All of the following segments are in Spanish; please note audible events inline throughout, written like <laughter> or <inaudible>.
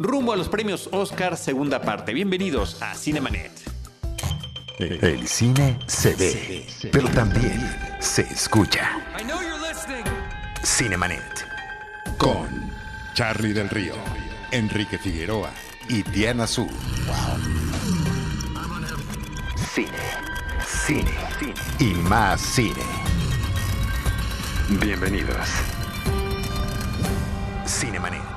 rumbo a los premios Oscar segunda parte. Bienvenidos a Cinemanet. El cine se ve, pero también se escucha. Cinemanet. Con Charlie del Río, Enrique Figueroa y Diana Su. Cine, cine, y más cine. Bienvenidos. Cinemanet.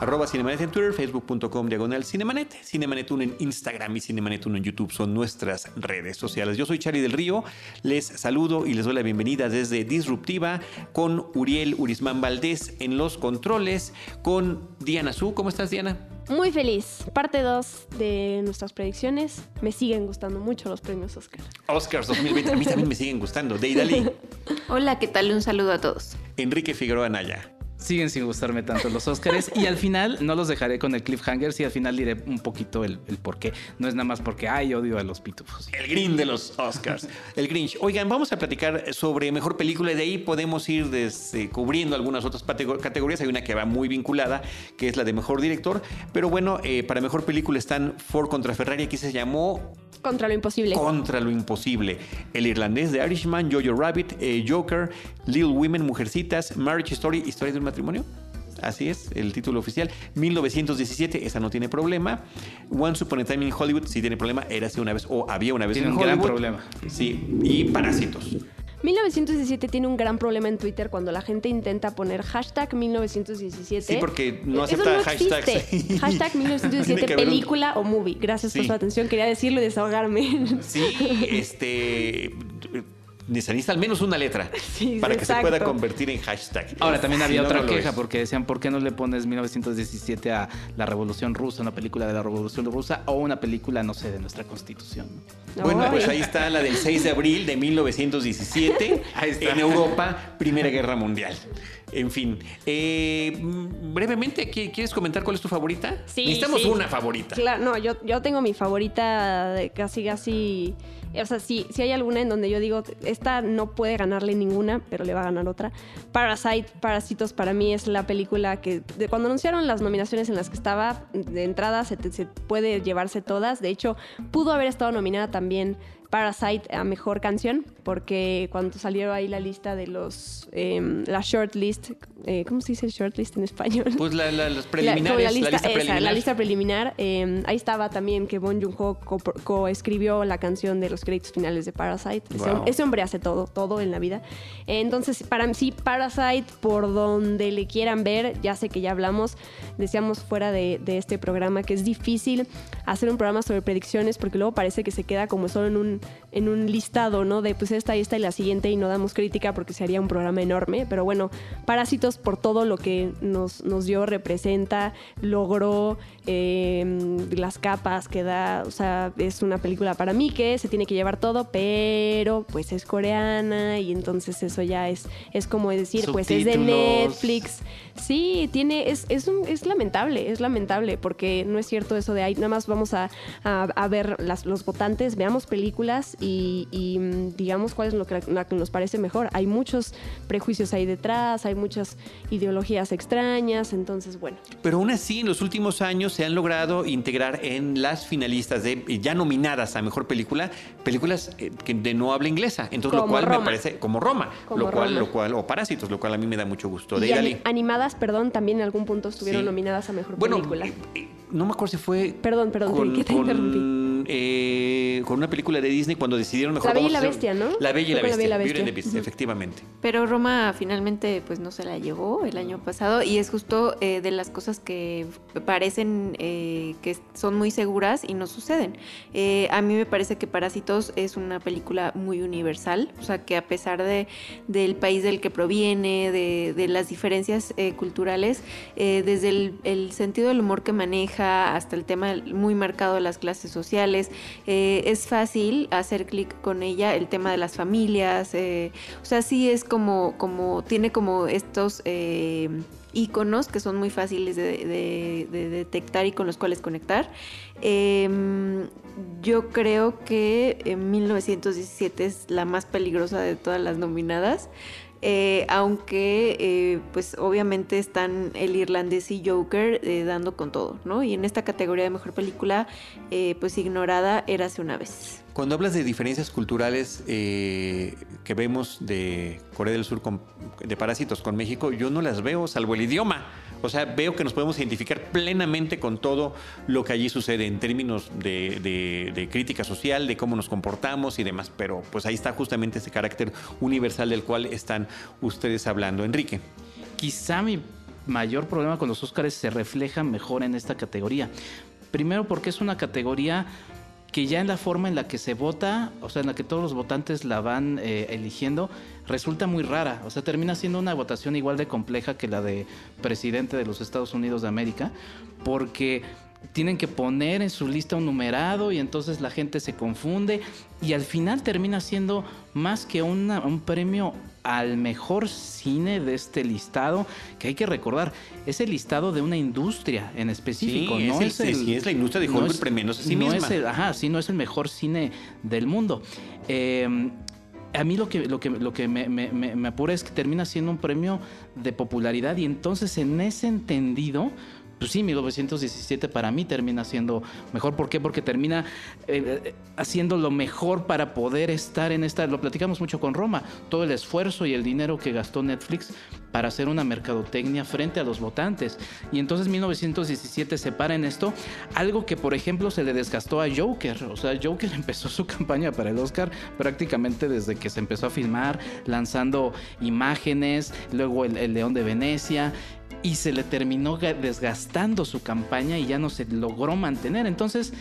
Arroba Cinemanet en Twitter, facebook.com diagonal Cinemanet, Cinemanet 1 en Instagram y Cinemanet 1 en YouTube son nuestras redes sociales. Yo soy Charlie del Río, les saludo y les doy la bienvenida desde Disruptiva con Uriel Urismán Valdés en los controles, con Diana Su. ¿Cómo estás, Diana? Muy feliz. Parte 2 de nuestras predicciones. Me siguen gustando mucho los premios Oscar. Oscars 2020. A mí también me siguen gustando. Deidali. <laughs> Hola, ¿qué tal? Un saludo a todos. Enrique Figueroa Naya siguen sin gustarme tanto los Oscars y al final no los dejaré con el cliffhanger, y al final diré un poquito el, por qué. No es nada más porque, ay, odio a los pitufos. El green de los Oscars, el Grinch. Oigan, vamos a platicar sobre mejor película y de ahí podemos ir descubriendo algunas otras categorías. Hay una que va muy vinculada, que es la de mejor director, pero bueno, eh, para mejor película están Ford contra Ferrari, aquí se llamó... Contra lo imposible. Contra lo imposible. El irlandés de Irishman, Jojo Rabbit, eh, Joker, Little Women, Mujercitas, Marriage Story, Historia de un matrimonio. Así es, el título oficial. 1917, esa no tiene problema. Once Upon a Time in Hollywood sí tiene problema. Era así una vez, o había una vez tiene un gran problema. Sí, y Parásitos. 1917 tiene un gran problema en Twitter cuando la gente intenta poner hashtag 1917. Sí, porque no acepta hashtags. Hashtag 1917 <laughs> película o movie. Gracias por su atención. Quería decirlo y desahogarme. Sí, <laughs> este necesita al menos una letra <laughs> para que se pueda convertir en hashtag. Ahora también había otra queja porque decían, ¿por qué no le pones 1917 a la Revolución Rusa, una película de la Revolución Rusa o una película, no sé, de nuestra Constitución? Bueno, pues ahí está la del 6 de abril de 1917 <laughs> en Europa, Primera Guerra Mundial. En fin, eh, brevemente, ¿quieres comentar cuál es tu favorita? Sí, Necesitamos una favorita. Claro, no, yo, yo tengo mi favorita de casi, casi o sea, si, si hay alguna en donde yo digo, esta no puede ganarle ninguna, pero le va a ganar otra. Parasite, Parásitos para mí es la película que cuando anunciaron las nominaciones en las que estaba, de entrada se, se puede llevarse todas. De hecho, pudo haber estado nominada también Parasite a mejor canción, porque cuando salió ahí la lista de los. Em, la shortlist. Eh, ¿Cómo se dice shortlist en español? Pues la, los <laughs> preliminares. La, lista, preliminar. la lista preliminar. Em, ahí estaba también que Bon Joon-ho coescribió la canción de los créditos finales de Parasite. Ese, hombre hace todo, todo en la vida. Entonces, para mí, sí, Parasite, por donde le quieran ver, ya sé que ya hablamos, decíamos fuera de, de este programa que es difícil hacer un programa sobre predicciones porque luego parece que se queda como solo en un en un listado, ¿no? De pues esta, esta y la siguiente y no damos crítica porque sería un programa enorme. Pero bueno, Parásitos por todo lo que nos, nos dio, representa, logró em, las capas que da. O sea, es una película para mí que se tiene que llevar todo, pero pues es coreana y entonces eso ya es, es como decir, pues es de Netflix. Sí, tiene, es, es, un, es lamentable, es lamentable porque no es cierto eso de ahí, nada más vamos a, a, ver las, los votantes, veamos películas y, mm, digamos cuál es lo que, nos parece mejor. Hay muchos prejuicios ahí detrás, hay muchas ideologías extrañas, entonces bueno. Pero aún así, en los últimos años se han logrado integrar en las finalistas de ya nominadas a mejor película, películas eh, de no habla inglesa. Entonces, lo cual me parece como Roma, lo cual, lo cual, o Parásitos, lo cual a mí me da mucho gusto. De animadas, perdón, también en algún punto estuvieron nominadas a mejor película. Eh, eh, no me acuerdo si fue. Perdón, perdón, ¿qué te interrumpí? Eh, con una película de Disney cuando decidieron mejor. La Bella y la Bestia, ¿no? La Bella y la Bestia. efectivamente. Pero Roma finalmente pues no se la llevó el año pasado y es justo eh, de las cosas que parecen eh, que son muy seguras y no suceden. a mí me parece que Parásitos es una película muy universal, o sea que a pesar de, del país del que proviene, de, las diferencias culturales, desde el, el sentido del humor que maneja hasta el tema muy marcado de las clases sociales, eh, es fácil hacer clic con ella, el tema de las familias, eh, o sea, sí es como, como, tiene como estos eh, iconos que son muy fáciles de, detectar y con los cuales conectar. Em, yo creo que en 1917 es la más peligrosa de todas las nominadas. Eh, aunque eh, pues obviamente están el irlandés y Joker eh, dando con todo, ¿no? Y en esta categoría de mejor película, pues ignorada Érase una vez. Cuando hablas de diferencias culturales que vemos de Corea del Sur de Parásitos con México, yo no las veo salvo el idioma. O sea, veo que nos podemos identificar plenamente con todo lo que allí sucede en términos de, crítica social, de cómo nos comportamos y demás. Pero pues ahí está justamente ese carácter universal del cual están ustedes hablando. Enrique. Quizá mi mayor problema con los Óscares se refleja mejor en esta categoría. Primero porque es una categoría que ya en la forma en la que se vota, o sea, en la que todos los votantes la van eh, eligiendo, resulta muy rara. O sea, termina siendo una votación igual de compleja que la de presidente de los Estados Unidos de América, porque tienen que poner en su lista un numerado y entonces la gente se confunde y al final termina siendo más que un premio al mejor cine de este listado, que hay que recordar, es el listado de una industria en específico. no es, la industria de Hollywood no es, sí no Es el, ajá, sí, no es el mejor cine del mundo. Eh, a mí lo que, lo que, lo que me, me, me, apura es que termina siendo un premio de popularidad y entonces en ese entendido pues sí, 1917 para mí termina siendo mejor. ¿Por qué? Porque termina eh, eh, haciendo lo mejor para poder estar en esta. Lo platicamos mucho con Roma. Todo el esfuerzo y el dinero que gastó Netflix para hacer una mercadotecnia frente a los votantes. Y entonces 1917 se para en esto. Algo que, por ejemplo, se le desgastó a Joker. O sea, Joker <laughs> empezó su campaña para el Oscar prácticamente desde que se empezó a filmar, lanzando imágenes, luego el León de Venecia y se le terminó desgastando su campaña y ya no se logró mantener. Entonces,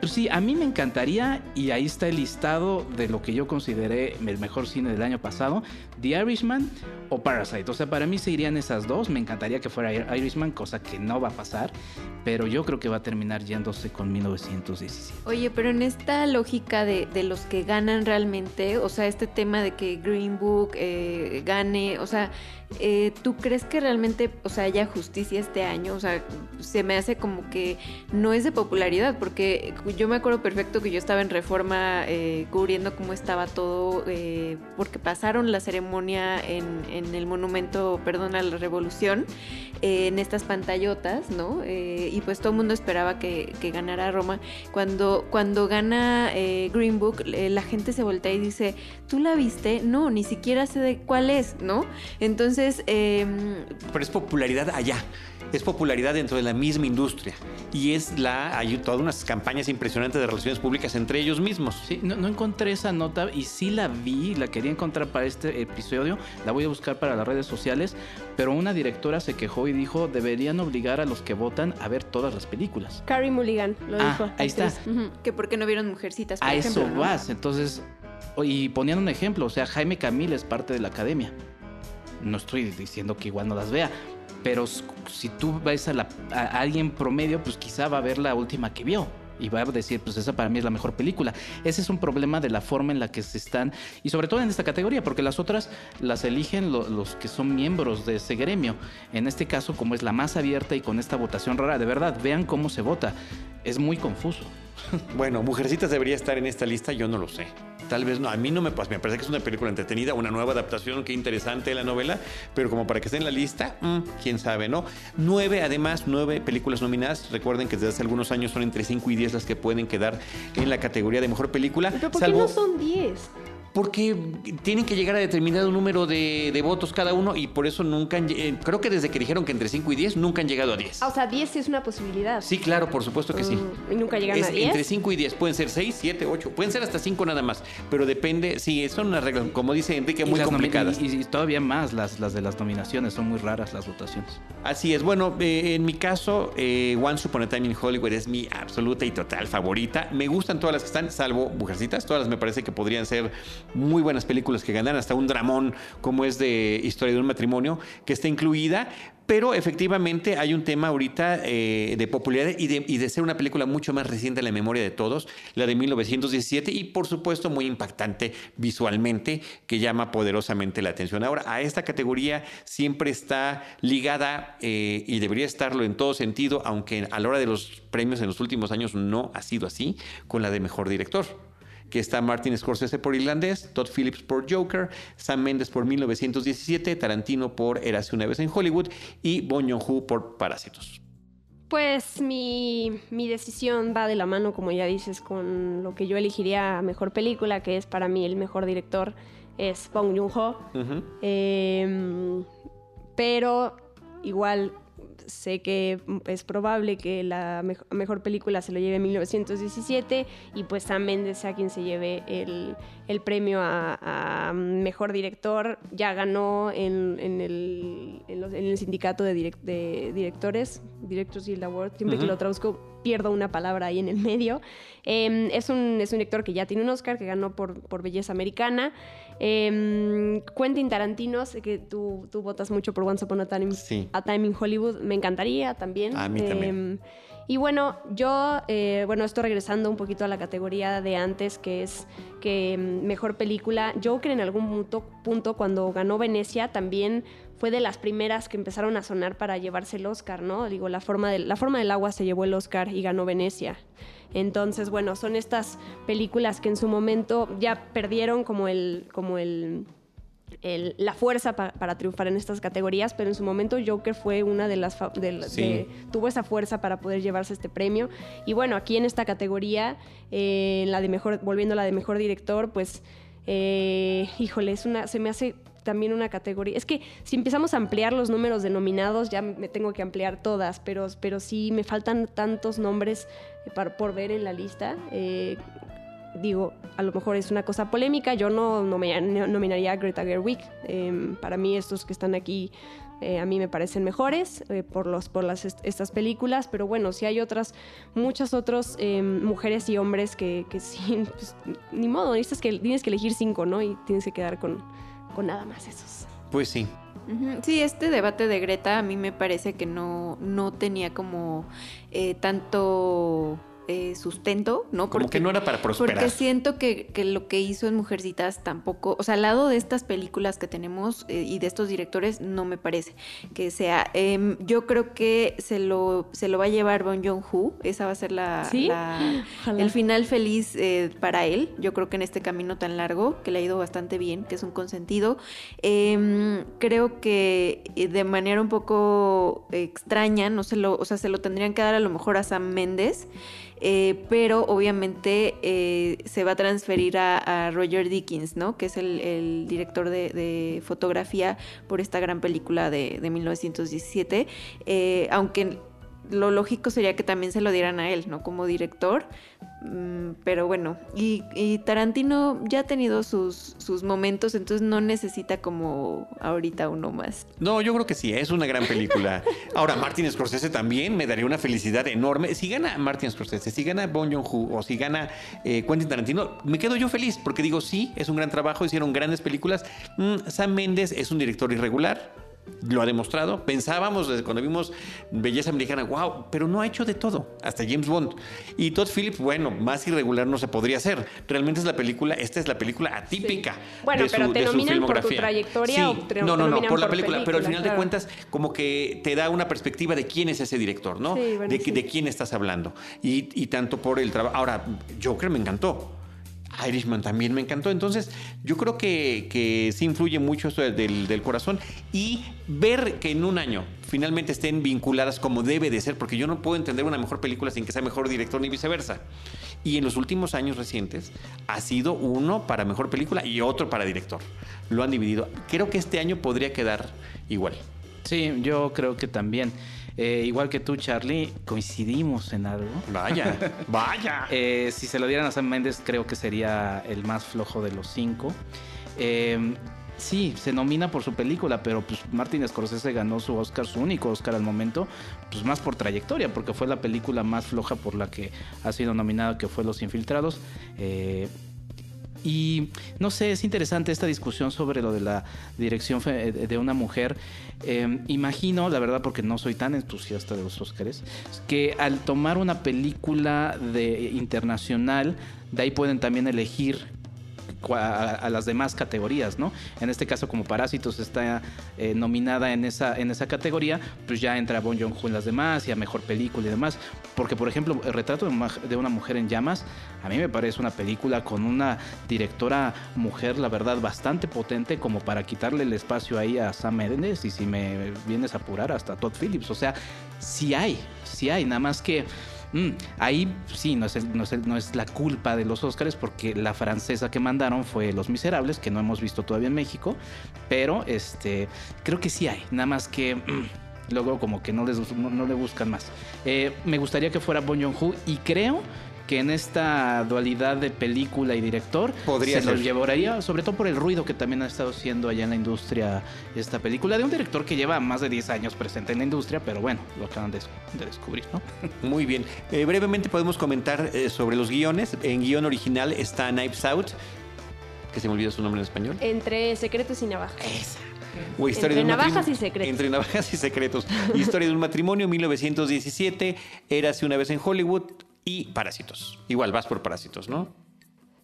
pues sí, a mí me encantaría, y ahí está el listado de lo que yo consideré el mejor cine del año pasado, The Irishman o Parasite. O sea, para mí se irían esas dos. Me encantaría que fuera Irishman, cosa que no va a pasar, pero yo creo que va a terminar yéndose con 1917. Oye, pero en esta lógica de, los que ganan realmente, o sea, este tema de que Green Book eh, gane, o sea, eh, ¿tú crees que realmente, o sea, haya justicia este año? O sea, se me hace como que no es de popularidad, porque yo me acuerdo perfecto que yo estaba en Reforma eh, cubriendo cómo estaba todo, eh, porque pasaron la ceremonia en, el monumento, perdón, a la revolución, en estas pantallotas, ¿no? y pues todo el mundo esperaba que, ganara Roma. Cuando, cuando gana Green Book, la gente se voltea y dice, ¿tú la viste? No, ni siquiera sé de cuál es, ¿no? Entonces... Em, Pero es popularidad allá es popularidad dentro de la misma industria y es la hay todas unas campañas impresionantes de relaciones públicas entre ellos mismos. Sí, no, encontré esa nota y sí la vi, la quería encontrar para este episodio, la voy a buscar para las redes sociales, pero una directora se quejó y dijo deberían obligar a los que votan a ver todas las películas. Carrie Mulligan lo ah, dijo. Ahí está. Que por qué no vieron Mujercitas. a eso vas, entonces y ponían un ejemplo, o sea, Jaime Camil es parte de la academia. No estoy diciendo que igual no las vea, pero si tú ves a, alguien promedio, pues quizá va a ver la última que vio y va a decir, pues esa para mí es la mejor película. Ese es un problema de la forma en la que se están, y sobre todo en esta categoría, porque las otras las eligen los que son miembros de ese gremio. En este caso, como es la más abierta y con esta votación rara, de verdad, vean cómo se vota. Es muy confuso. Bueno, Mujercitas debería estar en esta lista, yo no lo sé. Tal vez no, a mí no me pasa, me parece que es una película entretenida, una nueva adaptación, qué interesante de la novela, pero como para que esté en la lista, mm, quién sabe, ¿no? Nueve, además, nueve películas nominadas. Recuerden que desde hace algunos años son entre cinco y diez las que pueden quedar en la categoría de mejor película. ¿Pero por qué no son diez? Porque tienen que llegar a determinado número de, votos cada uno y por eso nunca han, eh, creo que desde que dijeron que entre 5 y 10 nunca han llegado a 10. Ah, o sea, 10 sí es una posibilidad. Sí, claro, por supuesto que sí. Mm, ¿Y nunca llegan a 10? Entre 5 y 10, pueden ser 6, 7, 8, pueden ser hasta 5 nada más, pero depende, sí, son unas reglas, como dice Enrique, muy complicadas. Y, todavía más las, las de las nominaciones, son muy raras las votaciones. Así es, bueno, eh, en mi caso, eh, One Upon a Time in Hollywood es mi absoluta y total favorita. Me gustan todas las que están, salvo Mujercitas, todas me parece que podrían ser muy buenas películas que ganan hasta un dramón como es de Historia de un matrimonio, que está incluida, pero efectivamente hay un tema ahorita eh, de popularidad y de, ser una película mucho más reciente en la memoria de todos, la de 1917, y por supuesto muy impactante visualmente, que llama poderosamente la atención. Ahora, a esta categoría siempre está ligada eh, y debería estarlo en todo sentido, aunque a la hora de los premios en los últimos años no ha sido así, con la de mejor director que está Martin Scorsese por Irlandés, Todd Phillips por Joker, Sam Mendes por 1917, Tarantino por Érase una vez en Hollywood y Bong Joon-ho por Parásitos. Pues mi, mi, decisión va de la mano, como ya dices, con lo que yo elegiría mejor película, que es para mí el mejor director, es Bong Joon-ho. eh, pero igual sé que es probable que la mejor película se lo lleve en 1917 y pues Sam Mendes sea quien se lleve el, el premio a, a, mejor director. Ya ganó en, en, el, en, los, en el, sindicato de, direct, de, directores, Directors Guild Award. Siempre uh -huh. que lo traduzco pierdo una palabra ahí en el medio. Eh, es, un, es un director que ya tiene un Oscar, que ganó por, por Belleza Americana. Eh, Quentin Tarantino, sé que tú, tú votas mucho por Once Upon a Time, sí. a Time in Hollywood. Me encantaría también. A mí también. Y bueno, yo, eh, bueno, estoy regresando un poquito a la categoría de antes, que es que mejor película. Joker en algún punto, punto, cuando ganó Venecia, también fue de las primeras que empezaron a sonar para llevarse el Oscar, ¿no? Digo, la forma, de, la forma del agua se llevó el Oscar y ganó Venecia. Entonces, bueno, son estas películas que en su momento ya perdieron como el, como el, el, la fuerza pa, para triunfar en estas categorías, pero en su momento Joker fue una de las... De, Sí. de- tuvo esa fuerza para poder llevarse este premio. Y bueno, aquí en esta categoría, eh, la de mejor, volviendo a la de mejor director, pues, eh, híjole, es una, se me hace también una categoría. Es que si empezamos a ampliar los números de nominados, ya me tengo que ampliar todas, pero, pero sí me faltan tantos nombres eh, para, por ver en la lista. Eh, digo, a lo mejor es una cosa polémica, yo no, no nominaría a Greta Gerwig. Eh, para mí estos que están aquí eh, a mí me parecen mejores por, los, por las, est- estas películas, pero bueno, sí hay otras, muchas otras eh, mujeres y hombres que, que <laughs> sí, pues, ni modo, necesitas que, tienes que elegir cinco, ¿no? Y tienes que quedar con, con nada más esos. Pues sí. Sí, este debate de Greta a mí me parece que no, no tenía como eh, tanto eh, sustento, ¿no? Como que no era para prosperar. Porque siento que, que lo que hizo en Mujercitas tampoco, o sea, al lado de estas películas que tenemos eh, y de estos directores, no me parece que sea. Em, yo creo que se lo, se lo va a llevar Bon Joon-ho, esa va a ser la, ¿Sí? la- el final feliz eh, para él. Yo creo que en este camino tan largo, que le ha ido bastante bien, que es un consentido. Em, creo que eh, de manera un poco extraña, no se lo, o sea, se lo tendrían que dar a lo mejor a Sam Méndez. Eh, pero obviamente eh, se va a transferir a, Roger Dickens, ¿no? Que es el, el director de, de fotografía por esta gran película de, de 1917. Eh, aunque lo lógico sería que también se lo dieran a él, ¿no? Como director. Mm, Pero bueno, y, y Tarantino ya ha tenido sus, sus momentos, entonces no necesita como ahorita uno más. No, yo creo que sí, es una gran película. <laughs> Ahora, Martin Scorsese también me daría una felicidad enorme. Si gana Martin Scorsese, si gana Bon Joon-ho o si gana eh, Quentin Tarantino, me quedo yo feliz porque digo, sí, es un gran trabajo, hicieron grandes películas. Mm, Sam Mendes es un director irregular. Lo ha demostrado. Pensábamos desde cuando vimos Belleza Americana, wow, pero no ha hecho de todo, hasta James Bond. Y Todd Phillips, bueno, más irregular no se podría hacer. Realmente es la película, esta es la película atípica. Bueno, de su- pero te de su nominan por tu trayectoria Sí. o te- no, no, no, por la por película, pero al final de claro. cuentas, como que te da una perspectiva de quién es ese director, ¿no? Sí, bueno, de, sí. de quién estás hablando. Y, y tanto por el trabajo. Ahora, Joker me encantó. Irishman también me encantó. Entonces, yo creo que, que sí influye mucho esto del, del corazón. Y ver que en un año finalmente estén vinculadas como debe de ser, porque yo no puedo entender una mejor película sin que sea mejor director ni viceversa. Y en los últimos años recientes ha sido uno para mejor película y otro para director. Lo han dividido. Creo que este año podría quedar igual. Sí, yo creo que también. Eh, igual que tú, Charlie, coincidimos en algo. Vaya, <laughs> vaya. Eh, si se lo dieran a Sam Mendes, creo que sería el más flojo de los cinco. Eh, sí, se nomina por su película, pero pues Martin Scorsese ganó su Oscar, su único Oscar al momento, pues más por trayectoria, porque fue la película más floja por la que ha sido nominada, que fue Los Infiltrados. Eh, y no sé, es interesante esta discusión sobre lo de la dirección fe- de una mujer. Eh, imagino, la verdad, porque no soy tan entusiasta de los Óscares, que al tomar una película de internacional, de ahí pueden también elegir a, las demás categorías, ¿no? En este caso, como Parásitos está eh, nominada en esa, en esa categoría, pues ya entra Bon Joon-ho en las demás y a Mejor Película y demás. Porque, por ejemplo, El retrato de una mujer en llamas, a mí me parece una película con una directora mujer, la verdad, bastante potente como para quitarle el espacio ahí a Sam Mendes y si me vienes a apurar hasta Todd Phillips. O sea, sí hay, sí hay, nada más que Mm, ahí sí, no es, la culpa de los Oscars porque la francesa que mandaron fue Los Miserables, que no hemos visto todavía en México, pero este, creo que sí hay, nada más que... <clears throat> Luego como que no, les, le buscan más. Eh, me gustaría que fuera Bon Joon-ho y creo que en esta dualidad de película y director Podría se lo llevaría, sobre todo por el ruido que también ha estado haciendo allá en la industria esta película, de un director que lleva más de 10 años presente en la industria, pero bueno, lo acaban de, descubrir, ¿no? <laughs> Muy bien. Eh, brevemente podemos comentar eh, sobre los guiones. En guion original está Knives Out, que se me olvidó su nombre en español. Entre secretos y navajas. Esa. entre navajas y secretos. Entre navajas y secretos. historia de un matrimonio, 1917. Érase una vez en Hollywood y Parásitos. Igual vas por Parásitos, ¿no?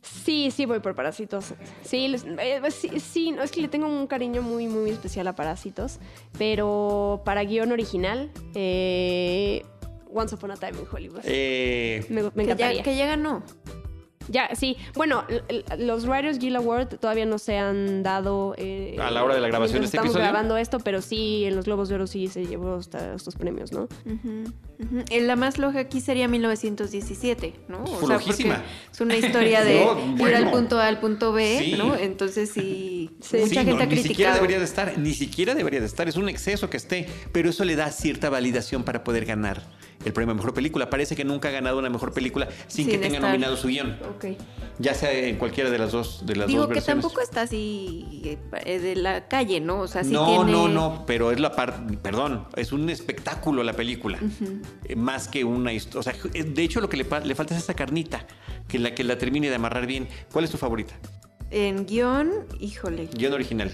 Sí, sí voy por Parásitos. Sí, eh, pues sí, no, es que le tengo un cariño muy, muy especial a Parásitos. Pero para guion original, eh, Once Upon a Time in Hollywood. Eh, me, encantaría. Que ya, ganó. Ya, sí. Bueno, los Writers Guild Award todavía no se han dado. Eh, a la hora de la grabación de este estamos grabando esto, pero sí, en los Globos de Oro sí se llevó estos premios, ¿no? La más loja aquí sería 1917, ¿no? O sea, es una historia <laughs> de ir al punto A al punto B, ¿no? Entonces sí, mucha gente ha criticado. Ni siquiera debería de estar, ni siquiera debería de estar. Es un exceso que esté, pero eso le da cierta validación para poder ganar el premio a mejor película. Parece que nunca ha ganado una mejor película sin, que tenga nominado su guion. Ya sea en cualquiera de las dos de las Digo que tampoco está así eh, de la calle, ¿no? O sea, sí no, no, no, pero es la parte, perdón, es un espectáculo la película. Eh, más que una historia. O sea, eh, de hecho lo que le, le falta es esa carnita, que la que la termine de amarrar bien. ¿Cuál es tu favorita? En guion, híjole. Guión original.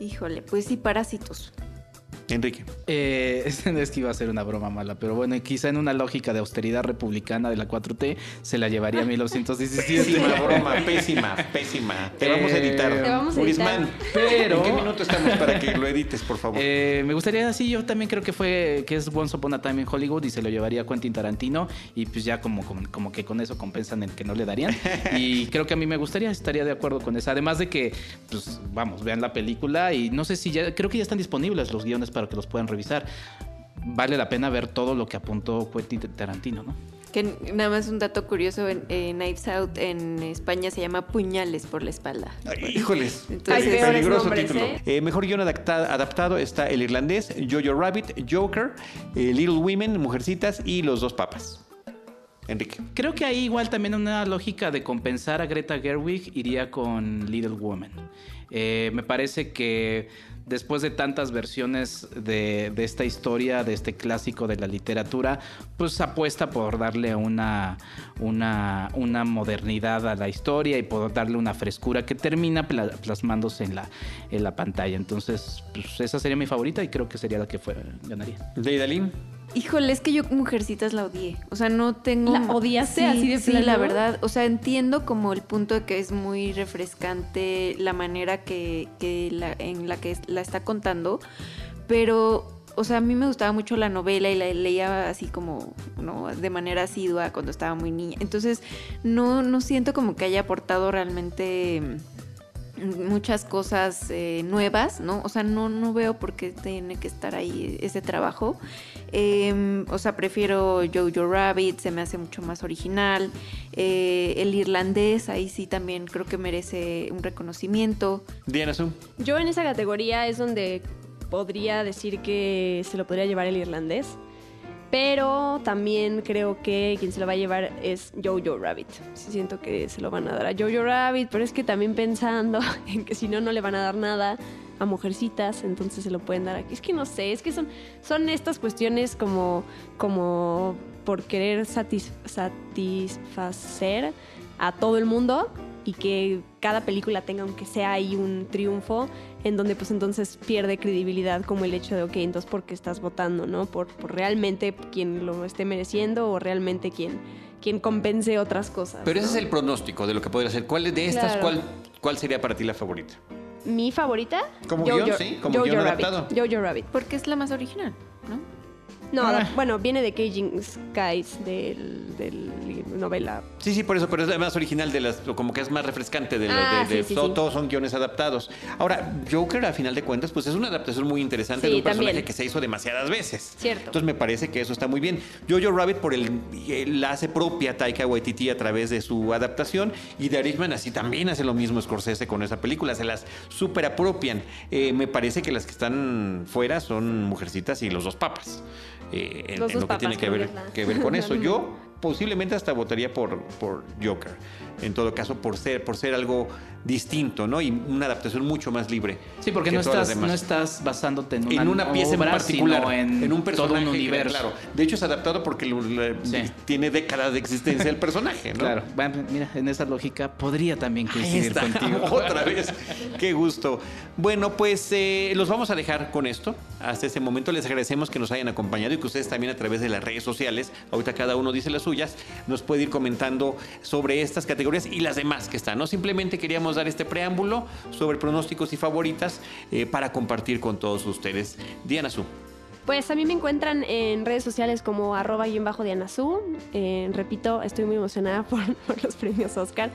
Híjole, pues sí, Parásitos. Enrique. Eh, <laughs> es que iba a ser una broma mala, pero bueno, quizá en una lógica de austeridad republicana de la 4T se la llevaría a <laughs> 1917. Pésima broma, <laughs> pésima, pésima. Te vamos a editar. Te vamos a editar. Pero, ¿En qué minuto estamos para que lo edites, por favor? Eh, me gustaría, sí, yo también creo que fue, que es Once Upon a Time in Hollywood y se lo llevaría a Quentin Tarantino y pues ya como, como, que con eso compensan el que no le darían. Y creo que a mí me gustaría, estaría de acuerdo con eso. Además de que, pues vamos, vean la película y no sé si ya, creo que ya están disponibles los guiones para que los puedan revisar. Vale la pena ver todo lo que apuntó Quentin Tarantino, ¿no? Que nada más un dato curioso, en, Knives Out en España se llama Puñales por la espalda. híjoles, peligroso título. ¿eh? Eh, mejor guion adaptado, está El Irlandés, Jojo Rabbit, Joker, eh, Little Women, Mujercitas y Los Dos Papas. Enrique. Creo que ahí igual también una lógica de compensar a Greta Gerwig iría con Little Women. me parece que después de tantas versiones de, esta historia, de este clásico de la literatura, pues apuesta por darle una, una, una modernidad a la historia y por darle una frescura que termina plasmándose en la, en la pantalla. Entonces, pues esa sería mi favorita y creo que sería la que fuera, ganaría. ¿De Híjole, es que yo Mujercitas la odié. O sea, no tengo... ¿La odiaste así de Sí, la verdad. O sea, entiendo como el punto de que es muy refrescante la manera que, que la, en la que la está contando, pero o sea, a mí me gustaba mucho la novela y la leía así como, ¿no? De manera asidua cuando estaba muy niña. Entonces, no, no siento como que haya aportado realmente muchas cosas eh, nuevas, ¿no? O sea, no, no veo por qué tiene que estar ahí ese trabajo. Em, o sea, prefiero Jojo Rabbit, se me hace mucho más original. Eh, el irlandés, ahí sí también creo que merece un reconocimiento. Diana Zoom. Yo en esa categoría es donde podría decir que se lo podría llevar el irlandés. Pero también creo que quien se lo va a llevar es Jojo Rabbit. siento que se lo van a dar a Jojo Rabbit, pero es que también pensando <laughs> en que si no, no le van a dar nada a mujercitas, entonces se lo pueden dar aquí. Es que no sé, es que son, son estas cuestiones como, como por querer satisfacer a todo el mundo y que cada película tenga aunque sea ahí un triunfo en donde pues entonces pierde credibilidad como el hecho de, ok, entonces ¿por qué estás votando, no? Por, por realmente quien lo esté mereciendo o realmente quien, quien compense otras cosas. Pero ese es el pronóstico de lo que podría ser. ¿Cuál de estas, cuál ¿cuál sería para ti la favorita? Mi favorita. Como Jojo- guion, sí, como Jojo guion Rabbit. adaptado. Jojo Rabbit. Porque es la más original, ¿no? No, Ah. bueno, viene de Caging Skies, del, del novela. Sí, sí, por eso, pero es más original de las, como que es más refrescante de los Ah, de, de- sí, sí, to- sí. todos son guiones adaptados. Ahora, Joker, a final de cuentas, pues es una adaptación muy interesante de un personaje también. que se hizo demasiadas veces. Cierto. Entonces me parece que eso está muy bien. Jojo Rabbit por el, el- la hace propia Taika Waititi a través de su adaptación y The Irishman así también hace lo mismo Scorsese con esa película, se las super apropian. Eh, me parece que las que están fuera son Mujercitas y Los Dos Papas. eh, en, en lo que tiene que ver, que ver con eso. <laughs> Yo posiblemente hasta votaría por, por Joker. En todo caso, por ser, por ser algo distinto, ¿no? Y una adaptación mucho más libre. Sí, porque que no estás, no estás basándote en una, en una pieza en obra, particular, sino en, un personaje, todo un universo. Claro. De hecho, es adaptado porque lo- le- Sí. tiene décadas de existencia el personaje, ¿no? Claro, bueno, mira, en esa lógica podría también coincidir contigo. <laughs> otra vez. Qué gusto. Bueno, pues eh, los vamos a dejar con esto. Hasta este momento les agradecemos que nos hayan acompañado y que ustedes también a través de las redes sociales, ahorita cada uno dice las suyas, nos puede ir comentando sobre estas categorías y las demás que están. ¿no? Simplemente queríamos este preámbulo sobre pronósticos y favoritas eh, para compartir con todos ustedes. Diana Su. Pues a mí me encuentran en redes sociales como arroba guion bajo Dianazú. Eh, repito, estoy muy emocionada <laughs> por, por los premios Oscar.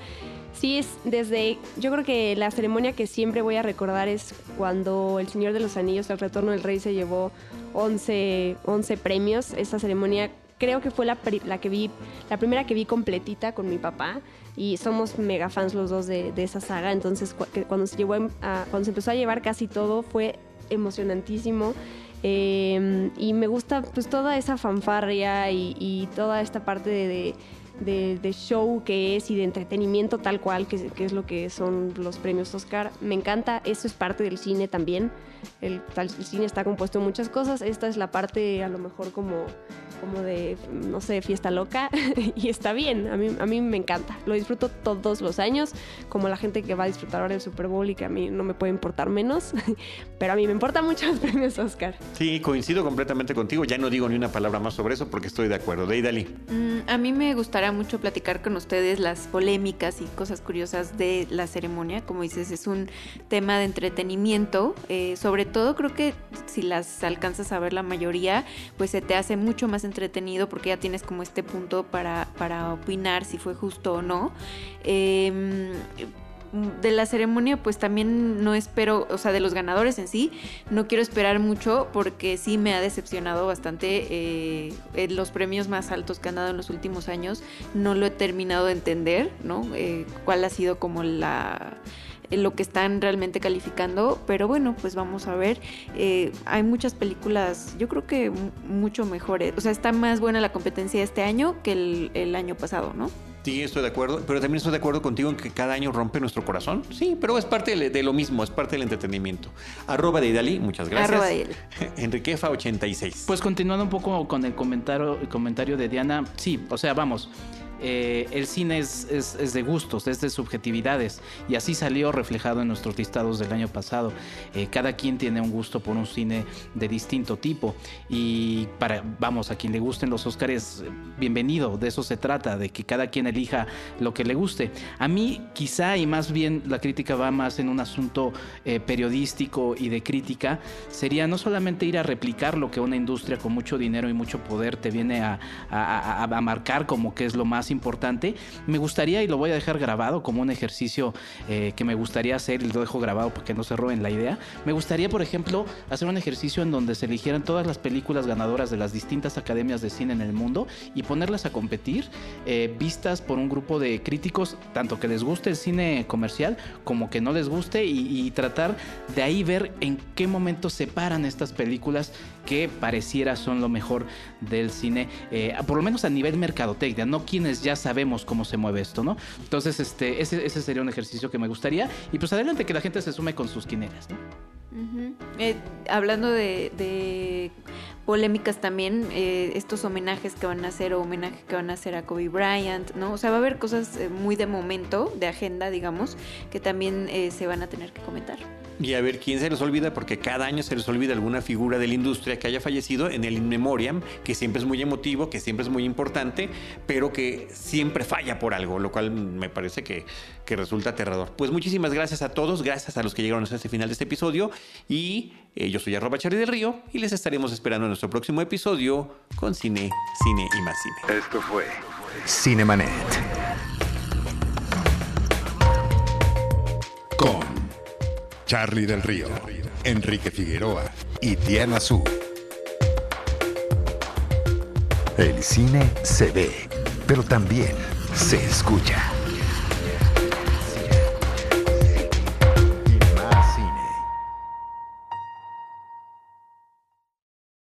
Sí, es desde, yo creo que la ceremonia que siempre voy a recordar es cuando El Señor de los Anillos, El Retorno del Rey, se llevó 11, 11 premios. Esa ceremonia creo que fue la, la que vi, la primera que vi completita con mi papá. Y somos mega fans los dos de, esa saga. Entonces, cuando se, llevó a- cuando se empezó a llevar casi todo, fue emocionantísimo. Eh, y me gusta pues toda esa fanfarria y, toda esta parte de- de- de show que es y de entretenimiento tal cual, que, que es lo que son los premios Oscar. Me encanta, eso es parte del cine también. El, cine está compuesto de muchas cosas. Esta es la parte a lo mejor como, como de, no sé, fiesta loca. <laughs> y está bien, a mí, a mí me encanta. Lo disfruto todos los años, como la gente que va a disfrutar ahora el Super Bowl y que a mí no me puede importar menos. <laughs> Pero a mí me importan mucho los premios Oscar. Sí, coincido completamente contigo. Ya no digo ni una palabra más sobre eso porque estoy de acuerdo. Deidali. Mm, a mí me gustaría mucho platicar con ustedes las polémicas y cosas curiosas de la ceremonia. Como dices, es un tema de entretenimiento. eh, sobre todo creo que si las alcanzas a ver la mayoría, pues se te hace mucho más entretenido porque ya tienes como este punto para, para opinar si fue justo o no. Em, de la ceremonia pues también no espero, o sea, de los ganadores en sí, no quiero esperar mucho porque sí me ha decepcionado bastante eh, en los premios más altos que han dado en los últimos años. No lo he terminado de entender, ¿no? Eh, cuál ha sido como la lo que están realmente calificando, pero bueno, pues vamos a ver. Eh, hay muchas películas, yo creo que mu- mucho mejores, o sea, está más buena la competencia este año que el año pasado, ¿no? Sí, estoy de acuerdo, pero también estoy de acuerdo contigo en que cada año rompe nuestro corazón. Sí, pero es parte de, lo mismo, es parte del entretenimiento. Arroba de Idali, muchas gracias. Arroba de Idali. <laughs> Enriquefa86. Pues continuando un poco con el comentario, el comentario de Diana, sí, o sea, vamos. Eh, el cine es, de gustos, es de subjetividades y así salió reflejado en nuestros listados del año pasado. Eh, cada quien tiene un gusto por un cine de distinto tipo y para, vamos, a quien le gusten los Óscares, bienvenido, de eso se trata, de que cada quien elija lo que le guste. A mí quizá y más bien la crítica va más en un asunto eh, periodístico y de crítica, sería no solamente ir a replicar lo que una industria con mucho dinero y mucho poder te viene a, a- a- a marcar como que es lo más importante. Me gustaría, y lo voy a dejar grabado como un ejercicio eh, que me gustaría hacer, y lo dejo grabado porque no se roben la idea. Me gustaría, por ejemplo, hacer un ejercicio en donde se eligieran todas las películas ganadoras de las distintas academias de cine en el mundo y ponerlas a competir, eh, vistas por un grupo de críticos, tanto que les guste el cine comercial como que no les guste, y, tratar de ahí ver en qué momento separan estas películas que pareciera son lo mejor del cine, eh, por lo menos a nivel mercadotecnia, no quienes ya sabemos cómo se mueve esto, ¿no? Entonces, este, ese, ese sería un ejercicio que me gustaría. Y pues adelante que la gente se sume con sus quineras, ¿no? Eh, hablando de, de polémicas también, eh, estos homenajes que van a hacer o homenaje que van a hacer a Kobe Bryant, ¿no? O sea, va a haber cosas eh, muy de momento, de agenda, digamos, que también eh, se van a tener que comentar. Y a ver quién se les olvida, porque cada año se les olvida alguna figura de la industria que haya fallecido en el In Memoriam, que siempre es muy emotivo, que siempre es muy importante, pero que siempre falla por algo, lo cual me parece que, que resulta aterrador. Pues muchísimas gracias a todos, gracias a los que llegaron hasta este final de este episodio. Y eh, yo soy arroba Charlie del Río y les estaremos esperando en nuestro próximo episodio con cine, cine y más cine. Esto fue Cinemanet. Charlie del Río, Enrique Figueroa y Diana Su. El cine se ve, pero también se escucha.